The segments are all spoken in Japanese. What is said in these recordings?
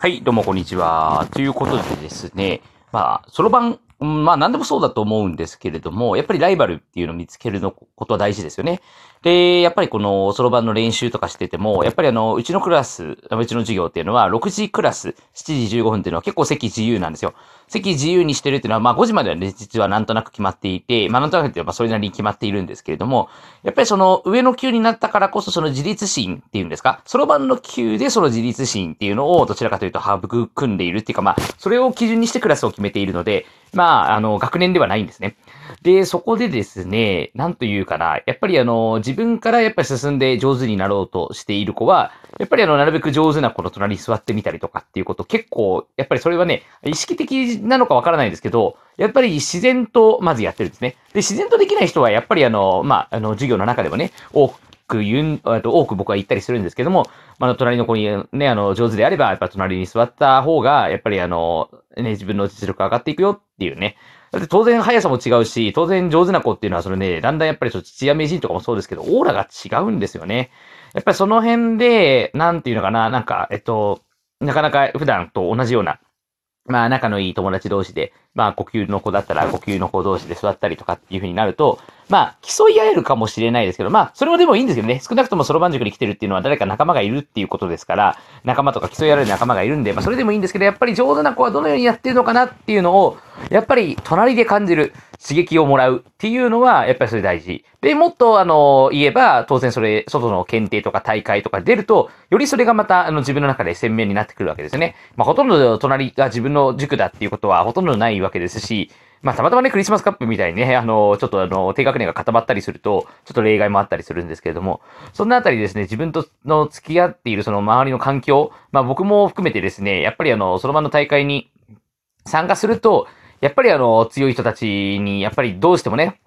はい、どうもこんにちは。ということでですね、まあ、そろばん、まあ何でもそうだと思うんですけれども、やっぱりライバルっていうのを見つけるのことは大事ですよね。で、やっぱりこのそろばんの練習とかしてても、やっぱりあの、うちのクラス、うちの授業っていうのは、6時クラス、7時15分っていうのは結構席自由なんですよ。席自由にしてるっていうのは、まあ5時まではね、実はなんとなく決まっていて、まあなんとなくっていうのはそれなりに決まっているんですけれども、やっぱりその上の級になったからこそその自立心っていうんですか、そろばんの級でその自立心っていうのをどちらかというと育んでいるっていうか、まあ、それを基準にしてクラスを決めているので、まあ、あの、学年ではないんですね。で、そこでですね、なんというかな、やっぱりあの、自分からやっぱり進んで上手になろうとしている子は、やっぱりあの、なるべく上手な子の隣に座ってみたりとかっていうこと、結構、やっぱりそれはね、意識的なのかわからないんですけど、やっぱり自然とまずやってるんですね。で、自然とできない人は、やっぱりあの、まあ、あの、授業の中でもね、多く言う、あと多く僕は言ったりするんですけども、まあ、隣の子にね、あの、上手であれば、やっぱ隣に座った方が、やっぱりあの、ね、自分の実力上がっていくよっていうね。だって当然速さも違うし、当然上手な子っていうのはそれね、だんだんやっぱりちょっと土屋名人とかもそうですけど、オーラが違うんですよね。やっぱりその辺で、なんていうのかな、なんか、えっと、なかなか普段と同じような、まあ仲のいい友達同士で、まあ呼吸の子だったら呼吸の子同士で座ったりとかっていう風になると、まあ競い合えるかもしれないですけど、まあそれもでもいいんですけどね、少なくともそろばん塾に来てるっていうのは誰か仲間がいるっていうことですから、仲間とか競い合える仲間がいるんで、まあそれでもいいんですけど、やっぱり上手な子はどのようにやってるのかなっていうのを、やっぱり隣で感じる、刺激をもらうっていうのは、やっぱりそれ大事。で、もっと、あの、言えば、当然それ、外の検定とか大会とか出ると、よりそれがまた、あの、自分の中で鮮明になってくるわけですよね。まあ、ほとんど隣が自分の塾だっていうことはほとんどないわけですし、まあ、たまたまね、クリスマスカップみたいにね、あの、ちょっとあの、低学年が固まったりすると、ちょっと例外もあったりするんですけれども、そんなあたりですね、自分との付き合っているその周りの環境、まあ僕も含めてですね、やっぱりあの、その場の大会に参加すると、やっぱりあの、強い人たちに、やっぱりどうしてもね、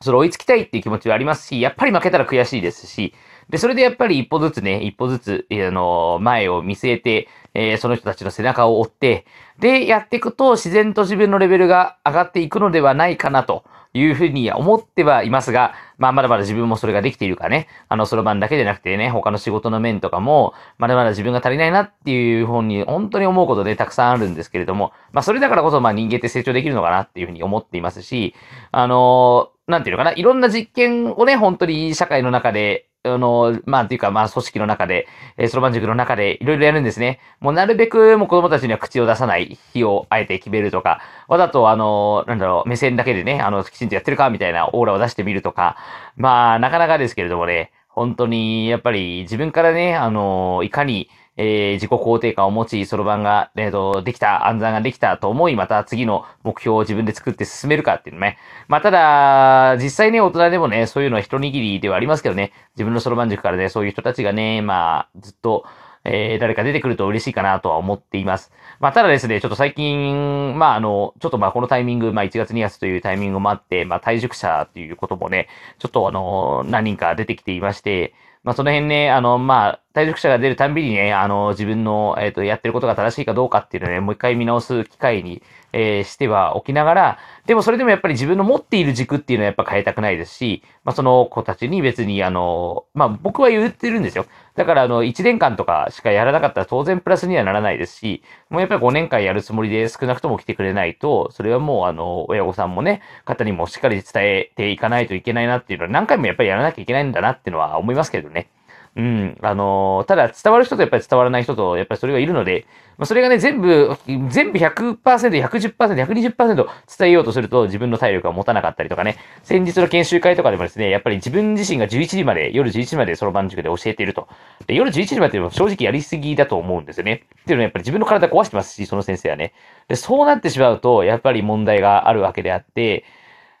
それ追いつきたいっていう気持ちはありますし、やっぱり負けたら悔しいですし、で、それでやっぱり一歩ずつね、一歩ずつ、あの、前を見据えて、えー、その人たちの背中を追って、で、やっていくと自然と自分のレベルが上がっていくのではないかなというふうに思ってはいますが、まあ、まだまだ自分もそれができているかね、あの、そろばんだけでなくてね、他の仕事の面とかも、まだまだ自分が足りないなっていうふうに、本当に思うことでたくさんあるんですけれども、まあ、それだからこそ、まあ、人間って成長できるのかなっていうふうに思っていますし、あのなんていうのかな、いろんな実験をね、本当に社会の中であの、まあ、っていうか、まあ、組織の中で、えー、そろばん塾の中でいろいろやるんですね。もうなるべくもう子供たちには口を出さない日をあえて決めるとか、わざとあの、なんだろう、目線だけでね、あの、きちんとやってるかみたいなオーラを出してみるとか、まあ、なかなかですけれどもね、本当に、やっぱり自分からね、あの、いかに、えー、自己肯定感を持ち、そろばんが、えっ、ー、と、できた、暗算ができたと思い、また次の目標を自分で作って進めるかっていうのね。まあ、ただ、実際ね、大人でもね、そういうのは一握りではありますけどね、自分のそろばん塾からね、そういう人たちがね、まあ、ずっと、えー、誰か出てくると嬉しいかなとは思っています。まあ、ただですね、ちょっと最近、まあ、あの、ちょっとまあ、このタイミング、まあ、1月2月というタイミングもあって、まあ、退塾者っていうこともね、ちょっとあの、何人か出てきていまして、まあ、その辺ね、あの、まあ、退職者が出るたんびにね、あの、自分の、えっ、ー、と、やってることが正しいかどうかっていうのをね、もう一回見直す機会に、えー、してはおきながら、でもそれでもやっぱり自分の持っている軸っていうのはやっぱ変えたくないですし、まあ、その子たちに別に、あの、まあ、僕は言ってるんですよ。だから、あの、1年間とかしかやらなかったら当然プラスにはならないですし、もうやっぱり5年間やるつもりで少なくとも来てくれないと、それはもう、あの、親御さんもね、方にもしっかり伝えていかないといけないなっていうのは何回もやっぱりやらなきゃいけないんだなっていうのは思いますけどね。うん。あのー、ただ伝わる人とやっぱり伝わらない人と、やっぱりそれがいるので、まあ、それがね、全部、全部100%、110%、120%伝えようとすると自分の体力が持たなかったりとかね、先日の研修会とかでもですね、やっぱり自分自身が11時まで、夜11時までそろばん塾で教えていると。で、夜11時までも正直やりすぎだと思うんですよね。っていうのはやっぱり自分の体壊してますし、その先生はね。で、そうなってしまうと、やっぱり問題があるわけであって、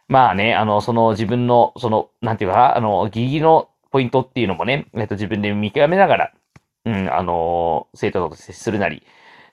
まあね、あの、その自分の、その、なんていうか、あの、ギリギリのポイントっていうのもね、えっと、自分で見極めながら、うん、あのー、生徒と接するなり、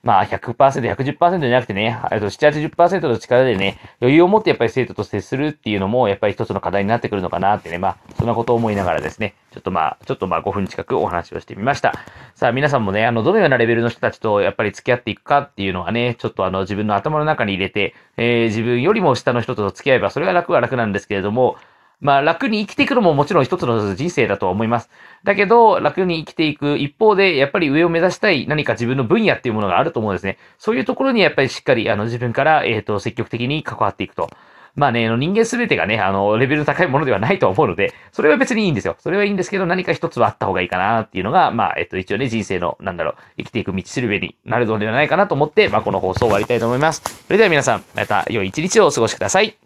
まあ100%、110%じゃなくてね、えっと、7、80%の力でね、余裕を持ってやっぱり生徒と接するっていうのも、やっぱり一つの課題になってくるのかなってね、まあ、そんなことを思いながらですね、ちょっとまあ、ちょっとまあ5分近くお話をしてみました。さあ、皆さんもね、あの、どのようなレベルの人たちとやっぱり付き合っていくかっていうのはね、ちょっとあの、自分の頭の中に入れて、えー、自分よりも下の人と付き合えば、それが楽は楽なんですけれども、まあ楽に生きていくのももちろん一つの人生だとは思います。だけど、楽に生きていく一方で、やっぱり上を目指したい何か自分の分野っていうものがあると思うんですね。そういうところにやっぱりしっかり、あの、自分から、えっ、ー、と、積極的に関わっていくと。まあね、人間すべてがね、あの、レベルの高いものではないと思うので、それは別にいいんですよ。それはいいんですけど、何か一つはあった方がいいかなっていうのが、まあ、えっと、一応ね、人生の、なんだろう、生きていく道しるべになるのではないかなと思って、まあ、この放送を終わりたいと思います。それでは皆さん、また良い一日をお過ごしください。